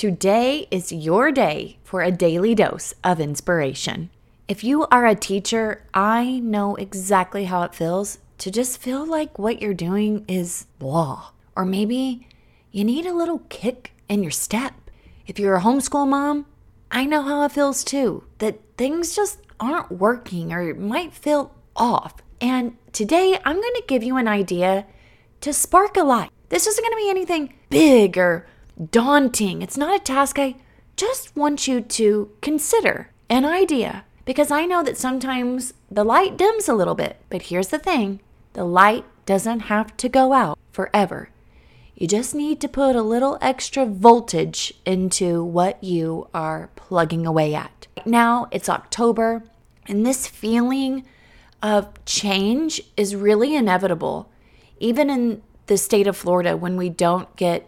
Today is your day for a daily dose of inspiration. If you are a teacher, I know exactly how it feels to just feel like what you're doing is blah. Or maybe you need a little kick in your step. If you're a homeschool mom, I know how it feels too, that things just aren't working or it might feel off. And today I'm going to give you an idea to spark a light. This isn't going to be anything big or daunting. It's not a task. I just want you to consider an idea because I know that sometimes the light dims a little bit. But here's the thing the light doesn't have to go out forever. You just need to put a little extra voltage into what you are plugging away at. Right Now it's October, and this feeling of change is really inevitable. Even in the state of Florida, when we don't get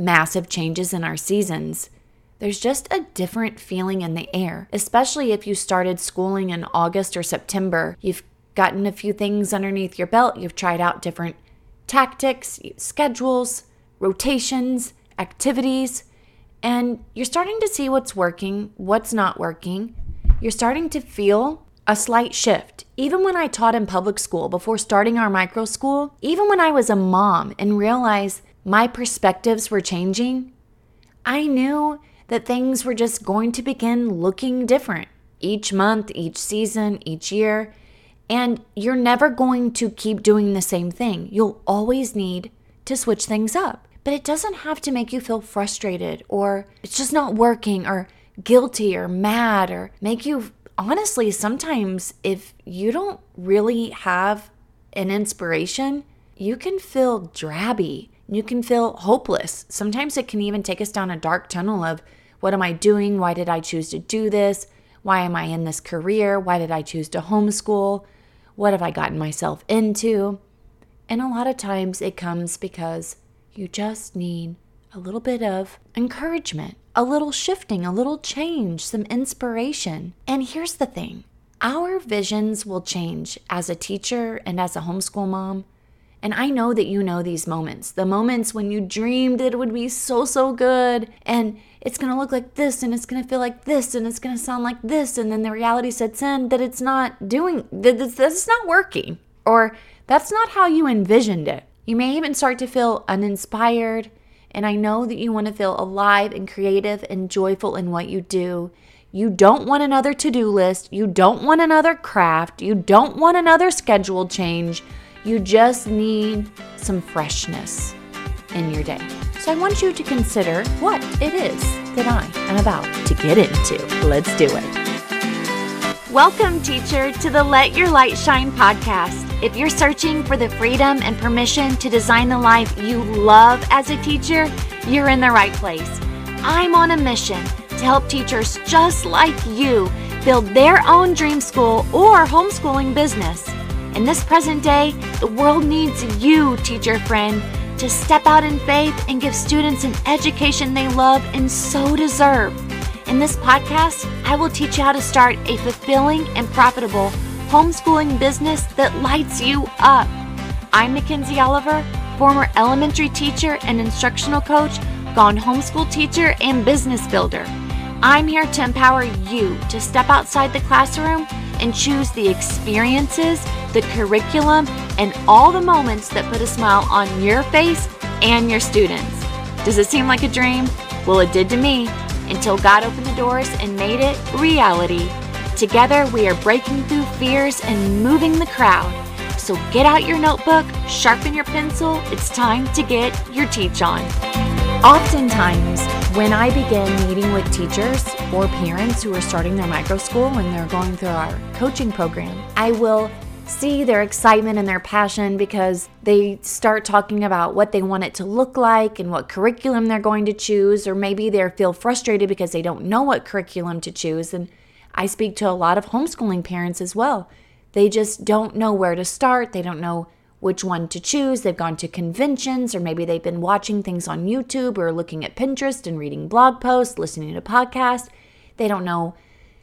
massive changes in our seasons, there's just a different feeling in the air, especially if you started schooling in August or September. You've gotten a few things underneath your belt, you've tried out different tactics, schedules, rotations, activities, and you're starting to see what's working, what's not working. You're starting to feel a slight shift. Even when I taught in public school before starting our micro school, even when I was a mom and realized my perspectives were changing, I knew that things were just going to begin looking different each month, each season, each year. And you're never going to keep doing the same thing. You'll always need to switch things up. But it doesn't have to make you feel frustrated or it's just not working or guilty or mad or make you honestly, sometimes if you don't really have an inspiration, you can feel drabby you can feel hopeless. Sometimes it can even take us down a dark tunnel of what am I doing? Why did I choose to do this? Why am I in this career? Why did I choose to homeschool? What have I gotten myself into? And a lot of times it comes because you just need a little bit of encouragement, a little shifting, a little change, some inspiration. And here's the thing our visions will change as a teacher and as a homeschool mom and I know that you know these moments the moments when you dreamed it would be so, so good and it's to look like this and it's to feel like this and it's to sound like this. And then the reality sets in that it's not doing, that is not working or that's not how you envisioned it. You may even start to feel uninspired. And I know that you want to feel alive and creative and joyful in what you do. You don't want another to do list. You don't want another craft. You don't want another schedule change. You just need some freshness in your day. So I want you to consider what it is that I am about to get into. Let's do it. Welcome, teacher, to the Let Your Light Shine podcast. If you're searching for the freedom and permission to design the life you love as a teacher, you're in the right place. I'm on a mission to help teachers just like you build their own dream school or homeschooling business. In this present day, the world needs you, teacher friend, to step out in faith and give students an education they love and so deserve. In this podcast, I will teach you how to start a fulfilling and profitable homeschooling business that lights you up. I'm Mackenzie Oliver, former elementary teacher and instructional coach, gone homeschool teacher and business builder. I'm here to empower you to step outside the classroom and choose the experiences, the curriculum, and all the moments that put a smile on your face and your students. Does it seem like a dream? Well, it did to me until God opened the doors and made it reality. Together, we are breaking through fears and moving the crowd. So get out your notebook, sharpen your pencil. It's time to get your teach on. Oftentimes, when I begin meeting with teachers or parents who are starting their micro school when they're going through our coaching program, I will see their excitement and their passion because they start talking about what they want it to look like and what curriculum they're going to choose, or maybe they feel frustrated because they don't know what curriculum to choose. And I speak to a lot of homeschooling parents as well. They just don't know where to start, they don't know which one to choose. They've gone to conventions, or maybe they've been watching things on YouTube or looking at Pinterest and reading blog posts, listening to podcasts. They don't know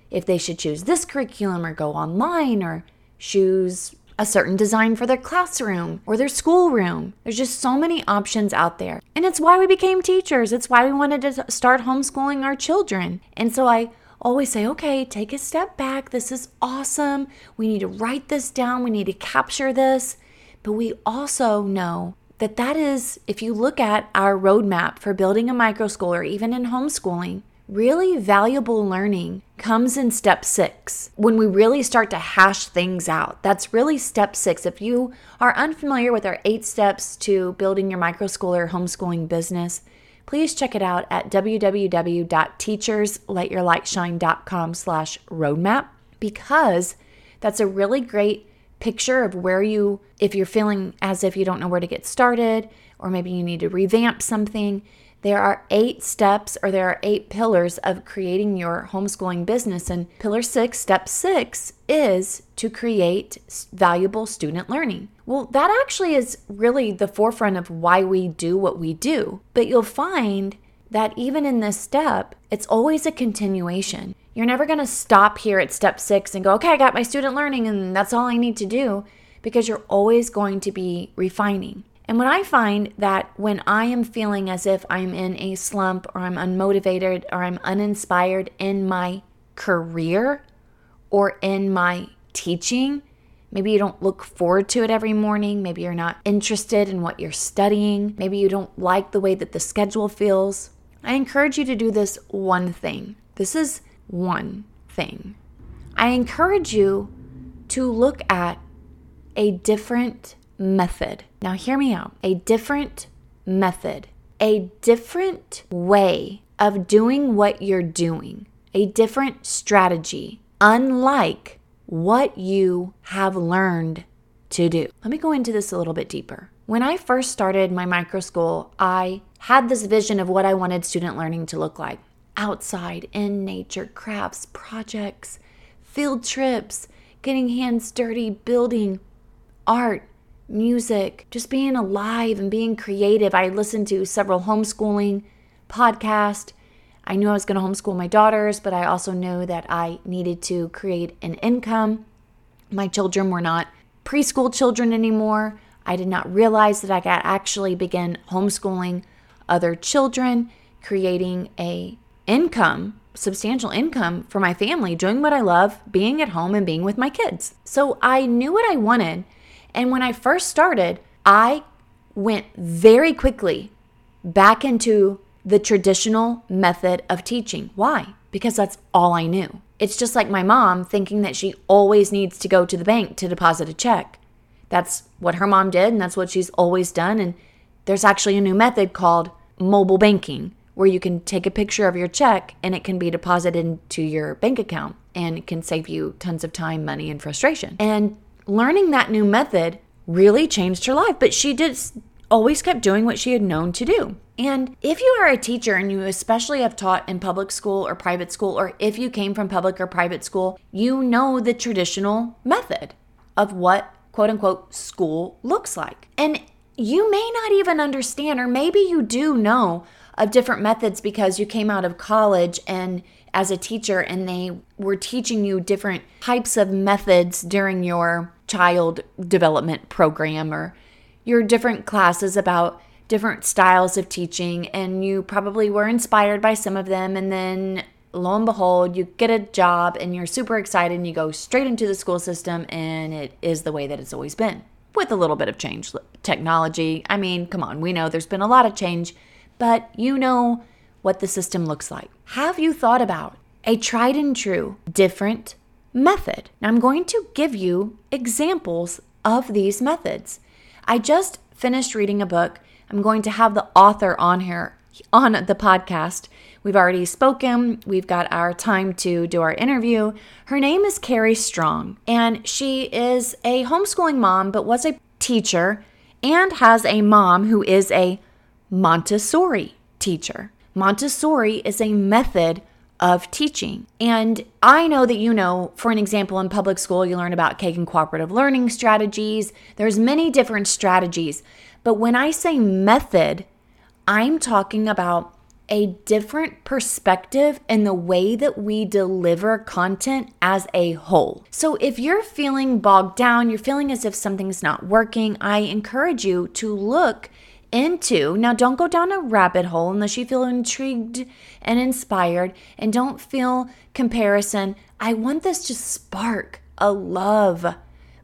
if they should choose this curriculum or go online or choose a certain design for their classroom or their schoolroom. There's just so many options out there. And it's why we became teachers. It's why we wanted to start homeschooling our children. And so I always say, okay, take a step back. This is awesome. We need to write this down. We need to capture this. But we also know that that is, if you look at our roadmap for building a micro school or even in homeschooling, really valuable learning comes in step six when we really start to hash things out. That's really step six. If you are unfamiliar with our eight steps to building your micro school or homeschooling business, please check it out at www.teachersletyourlightshine.com slash roadmap because that's a really great picture of where you, if you're feeling as if you don't know where to get started, or maybe you need to revamp something, there are eight steps or there are eight pillars of creating your homeschooling business. And pillar six, step six, is to create valuable student learning. Well, that actually is really the forefront of why we do what we do. But you'll find that even in this step, it's always a continuation. You're never going to stop here at step six and go, okay, I got my student learning and that's all I need to do, because you're always going to be refining. And when I find that when I am feeling as if I'm in a slump or I'm unmotivated or I'm uninspired in my career or in my teaching, maybe you don't look forward to it every morning, maybe you're not interested in what you're studying, maybe you don't like the way that the schedule feels, I encourage you to do this one thing. This is one thing. I encourage you to look at a different method. Now, hear me out. A different method, a different way of doing what you're doing, a different strategy, unlike what you have learned to do. Let me go into this a little bit deeper. When I first started my micro school, I had this vision of what I wanted student learning to look like outside, in nature, crafts, projects, field trips, getting hands dirty, building, art, music, just being alive and being creative. I listened to several homeschooling podcasts. I knew I was going to homeschool my daughters, but I also knew that I needed to create an income. My children were not preschool children anymore. I did not realize that I could actually begin homeschooling other children, creating a income, substantial income for my family, doing what I love, being at home and being with my kids. So I knew what I wanted and when I first started, I went very quickly back into the traditional method of teaching. Why? Because that's all I knew. It's just like my mom thinking that she always needs to go to the bank to deposit a check. That's what her mom did, and that's what she's always done. And there's actually a new method called mobile banking where you can take a picture of your check and it can be deposited into your bank account and it can save you tons of time, money, and frustration. And learning that new method really changed her life, but she did always kept doing what she had known to do. And if you are a teacher and you especially have taught in public school or private school, or if you came from public or private school, you know the traditional method of what quote unquote school looks like. And you may not even understand, or maybe you do know of different methods because you came out of college and as a teacher and they were teaching you different types of methods during your child development program or your different classes about different styles of teaching and you probably were inspired by some of them and then lo and behold you get a job and you're super excited and you go straight into the school system and it is the way that it's always been with a little bit of change technology. I mean come on we know there's been a lot of change but you know what the system looks like. Have you thought about a tried and true different method. Now, I'm going to give you examples of these methods. I just finished reading a book. I'm going to have the author on here on the podcast. We've already spoken. We've got our time to do our interview. Her name is Carrie Strong, and she is a homeschooling mom, but was a teacher and has a mom who is a Montessori teacher. Montessori is a method of teaching. And I know that you know, for an example, in public school, you learn about Kagan cooperative learning strategies. There's many different strategies. But when I say method, I'm talking about a different perspective in the way that we deliver content as a whole. So, if you're feeling bogged down, you're feeling as if something's not working, I encourage you to look into now don't go down a rabbit hole unless you feel intrigued and inspired and don't feel comparison i want this to spark a love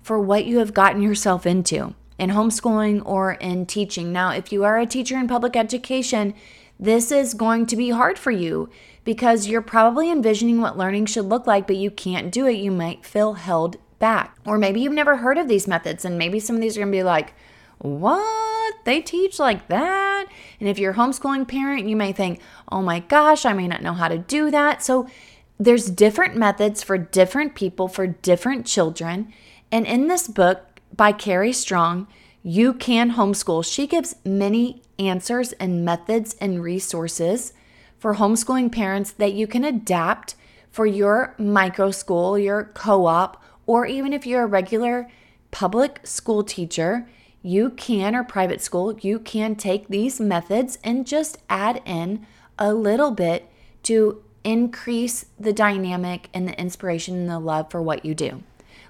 for what you have gotten yourself into in homeschooling or in teaching now if you are a teacher in public education this is going to be hard for you because you're probably envisioning what learning should look like, but you can't do it. You might feel held back. Or maybe you've never heard of these methods, and maybe some of these are going to be like, what? They teach like that? And if you're a homeschooling parent, you may think, oh my gosh, I may not know how to do that. So there's different methods for different people, for different children. And in this book by Carrie Strong, You Can Homeschool, she gives many answers and methods and resources for homeschooling parents that you can adapt for your micro school, your co op, or even if you're a regular public school teacher, you can, or private school, you can take these methods and just add in a little bit to increase the dynamic and the inspiration and the love for what you do.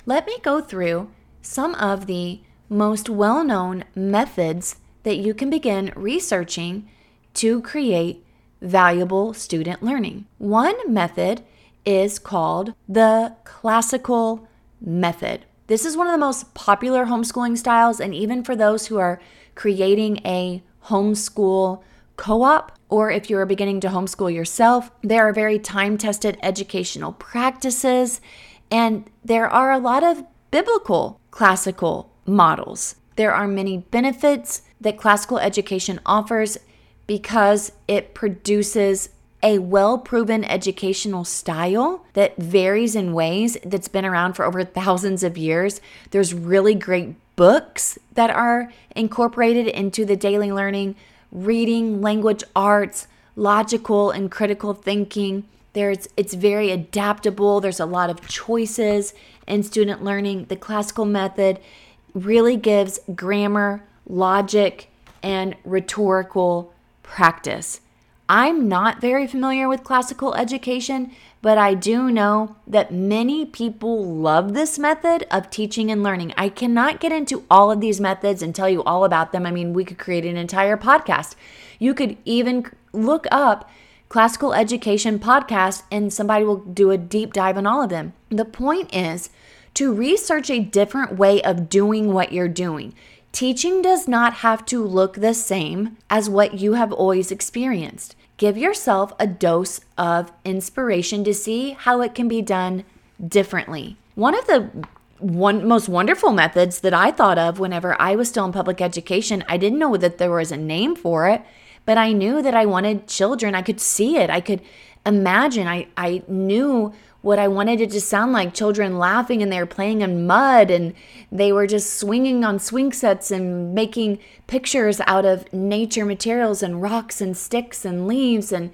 Let me go through some of the most well known methods that you can begin researching to create valuable student learning. One method is called the classical method. This is one of the most popular homeschooling styles, and even for those who are creating a homeschool co op, or if you are beginning to homeschool yourself, there are very time tested educational practices, and there are a lot of biblical classical models. There are many benefits that classical education offers because it produces a well proven educational style that varies in ways that's been around for over thousands of years. There's really great books that are incorporated into the daily learning, reading, language arts, logical and critical thinking. There's it's very adaptable. There's a lot of choices in student learning. The classical method really gives grammar, logic, and rhetorical practice. I'm not very familiar with classical education, but I do know that many people love this method of teaching and learning. I cannot get into all of these methods and tell you all about them. I mean, we could create an entire podcast. You could even look up classical education podcast and somebody will do a deep dive on all of them. The point is to research a different way of doing what you're doing. Teaching does not have to look the same as what you have always experienced. Give yourself a dose of inspiration to see how it can be done differently. One of the one most wonderful methods that I thought of whenever I was still in public education, I didn't know that there was a name for it, but I knew that I wanted children. I could see it. I could imagine. I I knew what I wanted it to sound like children laughing and they were playing in mud and they were just swinging on swing sets and making pictures out of nature materials and rocks and sticks and leaves. And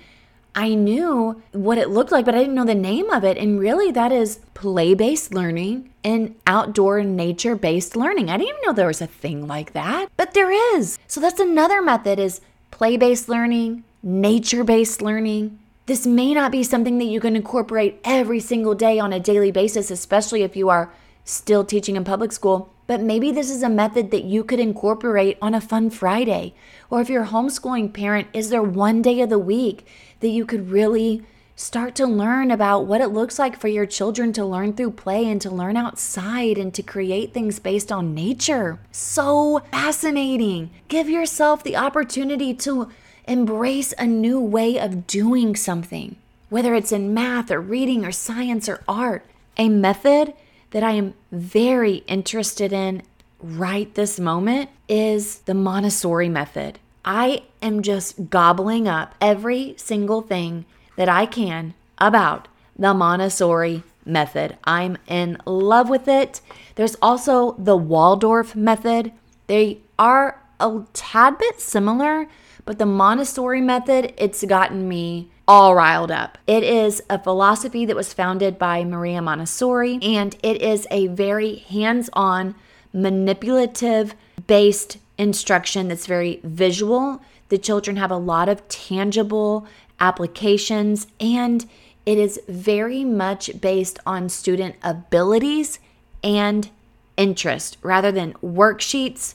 I knew what it looked like, but I didn't know the name of it. And really, that is play based learning and outdoor nature based learning. I didn't even know there was a thing like that, but there is. So that's another method is play based learning, nature based learning this may not be something that you can incorporate every single day on a daily basis, especially if you are still teaching in public school. But maybe this is a method that you could incorporate on a fun Friday. Or if you're a homeschooling parent, is there one day of the week that you could really start to learn about what it looks like for your children to learn through play and to learn outside and to create things based on nature? So fascinating. Give yourself the opportunity to Embrace a new way of doing something, whether it's in math or reading or science or art. A method that I am very interested in right this moment is the Montessori method. I am just gobbling up every single thing that I can about the Montessori method. I'm in love with it. There's also the Waldorf method. They are a tad bit similar, but the Montessori method, it's gotten me all riled up. It is a philosophy that was founded by Maria Montessori, and it is a very hands on, manipulative based instruction that's very visual, The children have a lot of tangible applications, and it is very much based on student abilities and interest rather than worksheets,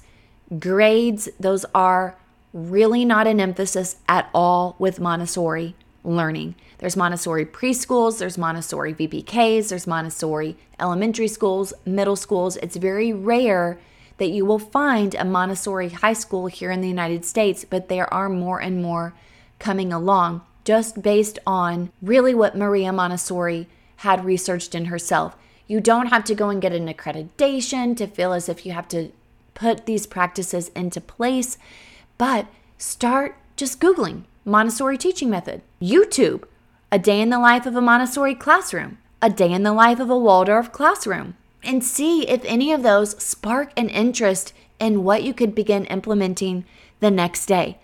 grades. Those are really not an emphasis at all with Montessori learning. There's Montessori preschools, there's Montessori VPKs, there's Montessori elementary schools, middle schools. It's very rare that you will find a Montessori high school here in the United States, but there are more and more coming along just based on really what Maria Montessori had researched in herself. You don't have to go and get an accreditation to feel as if you have to put these practices into place, but start just Googling Montessori teaching method, YouTube, a day in the life of a Montessori classroom, a day in the life of a Waldorf classroom, and see if any of those spark an interest in what you could begin implementing the next day.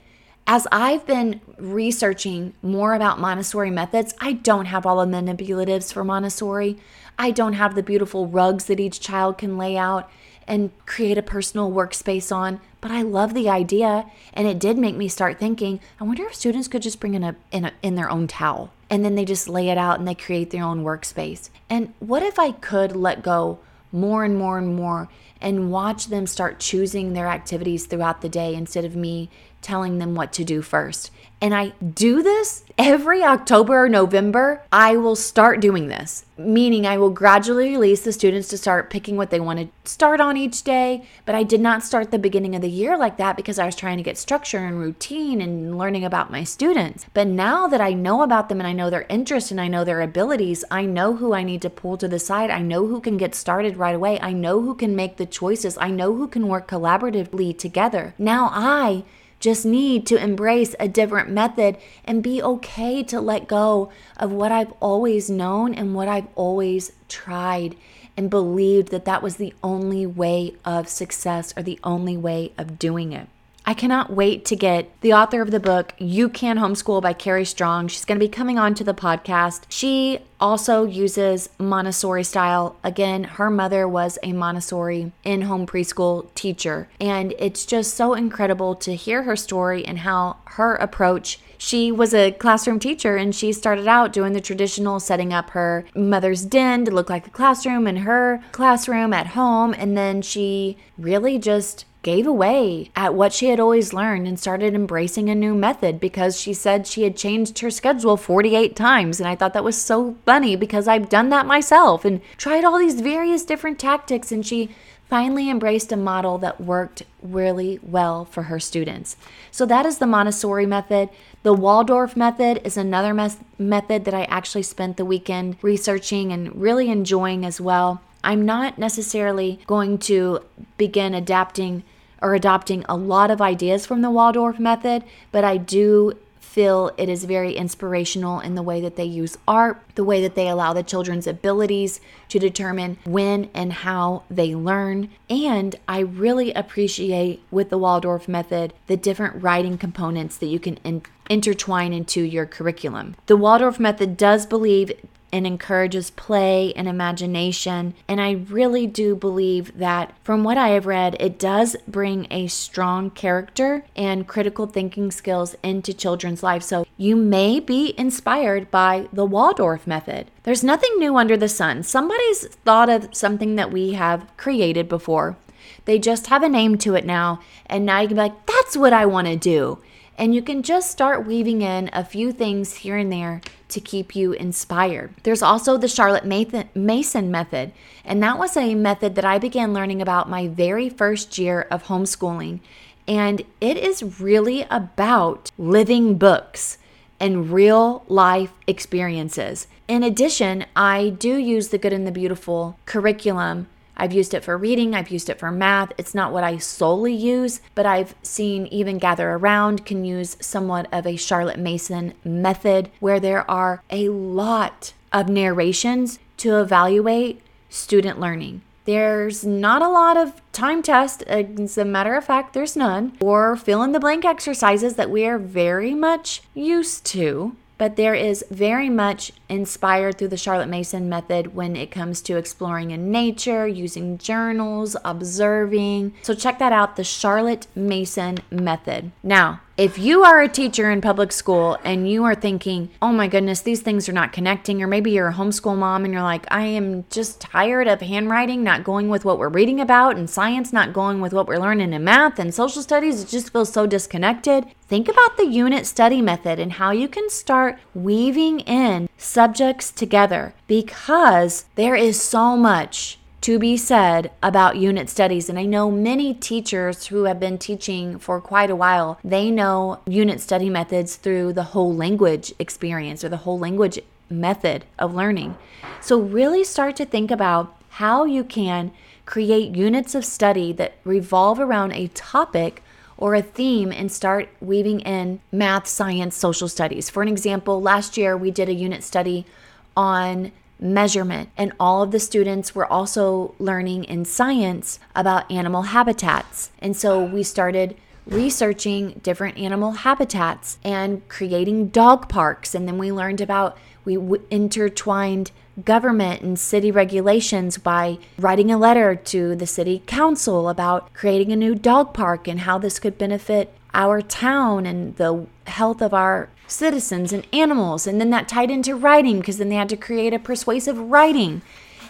As I've been researching more about Montessori methods, I don't have all the manipulatives for Montessori. I don't have the beautiful rugs that each child can lay out and create a personal workspace on, but I love the idea and it did make me start thinking, I wonder if students could just bring in a in a, in their own towel and then they just lay it out and they create their own workspace. And what if I could let go more and more and more and watch them start choosing their activities throughout the day instead of me telling them what to do first. And I do this every October or November. I will start doing this, meaning I will gradually release the students to start picking what they want to start on each day. But I did not start the beginning of the year like that because I was trying to get structure and routine and learning about my students. But now that I know about them and I know their interests and I know their abilities, I know who I need to pull to the side. I know who can get started right away. I know who can make the choices. I know who can work collaboratively together. Now I just need to embrace a different method and be okay to let go of what I've always known and what I've always tried and believed that that was the only way of success or the only way of doing it. I cannot wait to get the author of the book, You Can Homeschool by Carrie Strong. She's going to be coming on to the podcast. She also uses Montessori style. Again, her mother was a Montessori in home preschool teacher. And it's just so incredible to hear her story and how her approach she was a classroom teacher and she started out doing the traditional setting up her mother's den to look like a classroom in her classroom at home. And then she really just gave away at what she had always learned and started embracing a new method because she said she had changed her schedule 48 times. And I thought that was so funny because I've done that myself and tried all these various different tactics. And she finally embraced a model that worked really well for her students. So that is the Montessori method. The Waldorf method is another method that I actually spent the weekend researching and really enjoying as well. I'm not necessarily going to begin adapting or adopting a lot of ideas from the Waldorf method, but I do feel it is very inspirational in the way that they use art, the way that they allow the children's abilities to determine when and how they learn. And I really appreciate with the Waldorf method the different writing components that you can in- intertwine into your curriculum. The Waldorf method does believe and encourages play and imagination. And I really do believe that from what I have read, it does bring a strong character and critical thinking skills into children's lives. So you may be inspired by the Waldorf method. There's nothing new under the sun. Somebody's thought of something that we have created before. They just have a name to it now. And now you can be like, that's what I want to do. And you can just start weaving in a few things here and there to keep you inspired. There's also the Charlotte Mason method, and that was a method that I began learning about my very first year of homeschooling. And it is really about living books and real life experiences. In addition, I do use the Good and the Beautiful curriculum I've used it for reading, I've used it for math. It's not what I solely use, but I've seen even Gather Around can use somewhat of a Charlotte Mason method where there are a lot of narrations to evaluate student learning. There's not a lot of time test, as a matter of fact, there's none, or fill in the blank exercises that we are very much used to but there is very much inspired through the Charlotte Mason method when it comes to exploring in nature, using journals, observing. So check that out, the Charlotte Mason method. Now, if you are a teacher in public school and you are thinking, oh my goodness, these things are not connecting, or maybe you're a homeschool mom and you're like, I am just tired of handwriting not going with what we're reading about and science not going with what we're learning in math and social studies, it just feels so disconnected. Think about the unit study method and how you can start weaving in subjects together because there is so much to be said about unit studies. And I know many teachers who have been teaching for quite a while, they know unit study methods through the whole language experience or the whole language method of learning. So, really start to think about how you can create units of study that revolve around a topic or a theme and start weaving in math, science, social studies. For an example, last year we did a unit study on measurement. And all of the students were also learning in science about animal habitats. And so we started researching different animal habitats and creating dog parks. And then we learned about, we w- intertwined government and city regulations by writing a letter to the city council about creating a new dog park and how this could benefit our town and the health of our citizens and animals. And then that tied into writing because then they had to create a persuasive writing.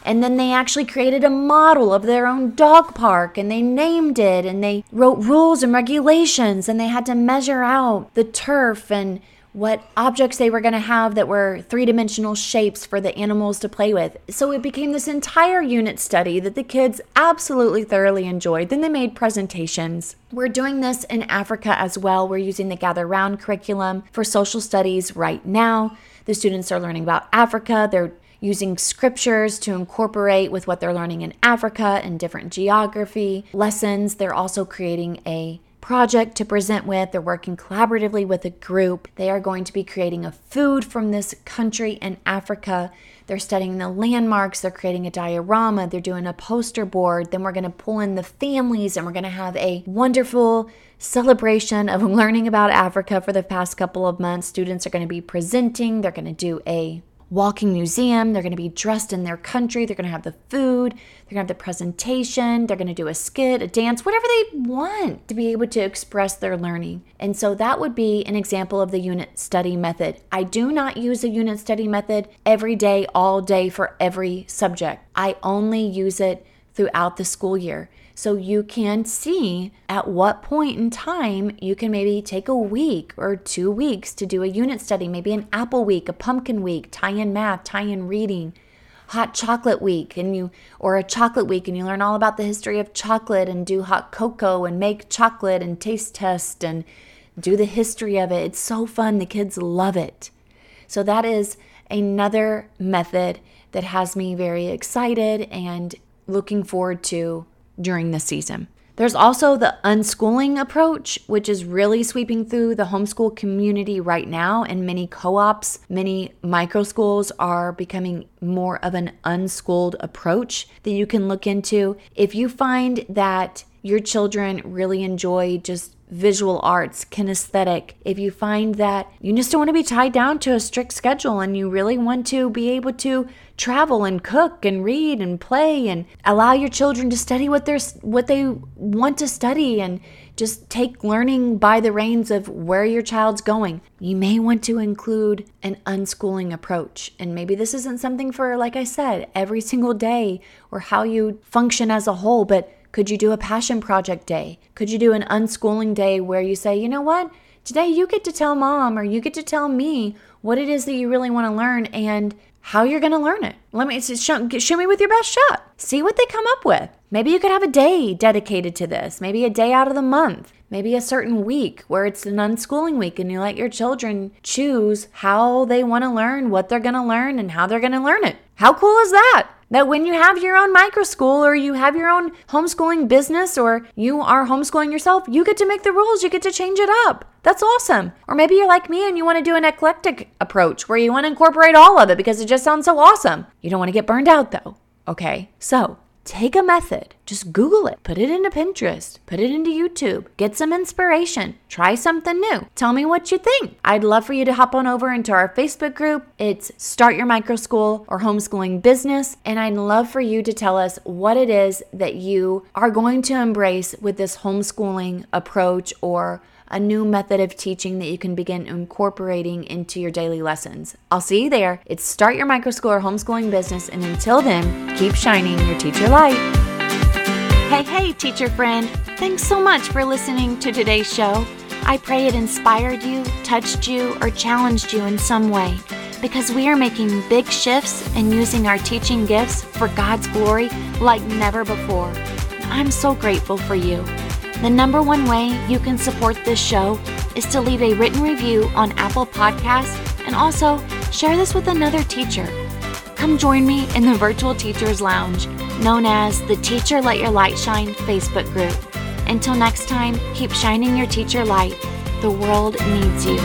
And then they actually created a model of their own dog park and they named it and they wrote rules and regulations and they had to measure out the turf and what objects they were going to have that were three dimensional shapes for the animals to play with. So it became this entire unit study that the kids absolutely thoroughly enjoyed. Then they made presentations. We're doing this in Africa as well. We're using the Gather Round curriculum for social studies right now. The students are learning about Africa. They're using scriptures to incorporate with what they're learning in Africa and different geography lessons. They're also creating a project to present with. They're working collaboratively with a group. They are going to be creating a food from this country in Africa. They're studying the landmarks. They're creating a diorama. They're doing a poster board. Then we're going to pull in the families and we're going to have a wonderful celebration of learning about Africa for the past couple of months. Students are going to be presenting. They're going to do a walking museum. They're going to be dressed in their country. They're going to have the food. They're going to have the presentation. They're going to do a skit, a dance, whatever they want to be able to express their learning. And so that would be an example of the unit study method. I do not use a unit study method every day, all day for every subject. I only use it throughout the school year. So you can see at what point in time you can maybe take a week or two weeks to do a unit study, maybe an apple week, a pumpkin week, tie in math, tie in reading, hot chocolate week and you or a chocolate week and you learn all about the history of chocolate and do hot cocoa and make chocolate and taste test and do the history of it. It's so fun. The kids love it. So that is another method that has me very excited and looking forward to during the season. There's also the unschooling approach, which is really sweeping through the homeschool community right now. And many co ops, many micro schools are becoming more of an unschooled approach that you can look into. If you find that your children really enjoy just visual arts, kinesthetic, if you find that you just don't want to be tied down to a strict schedule and you really want to be able to travel and cook and read and play and allow your children to study what they're what they want to study and just take learning by the reins of where your child's going. You may want to include an unschooling approach. And maybe this isn't something for like I said, every single day or how you function as a whole, but could you do a passion project day? Could you do an unschooling day where you say, "You know what? Today you get to tell mom or you get to tell me what it is that you really want to learn and how you're going to learn it. Let me show, show me with your best shot. See what they come up with. Maybe you could have a day dedicated to this, maybe a day out of the month, maybe a certain week where it's an unschooling week and you let your children choose how they want to learn, what they're going to learn, and how they're going to learn it. How cool is that? That when you have your own micro school or you have your own homeschooling business or you are homeschooling yourself, you get to make the rules, you get to change it up. That's awesome. Or maybe you're like me and you want to do an eclectic approach where you want to incorporate all of it because it just sounds so awesome. You don't want to get burned out though. Okay, so take a method, just Google it, put it into Pinterest, put it into YouTube, get some inspiration, try something new. Tell me what you think. I'd love for you to hop on over into our Facebook group. It's Start Your Micro School or Homeschooling Business. And I'd love for you to tell us what it is that you are going to embrace with this homeschooling approach or a new method of teaching that you can begin incorporating into your daily lessons. I'll see you there. It's Start Your Micro School or Homeschooling Business, and until then, keep shining your teacher light. Hey, hey, teacher friend. Thanks so much for listening to today's show. I pray it inspired you, touched you, or challenged you in some way because we are making big shifts and using our teaching gifts for God's glory like never before. I'm so grateful for you. The number one way you can support this show is to leave a written review on Apple Podcasts and also share this with another teacher. Come join me in the Virtual Teachers Lounge, known as the Teacher Let Your Light Shine Facebook group. Until next time, keep shining your teacher light. The world needs you.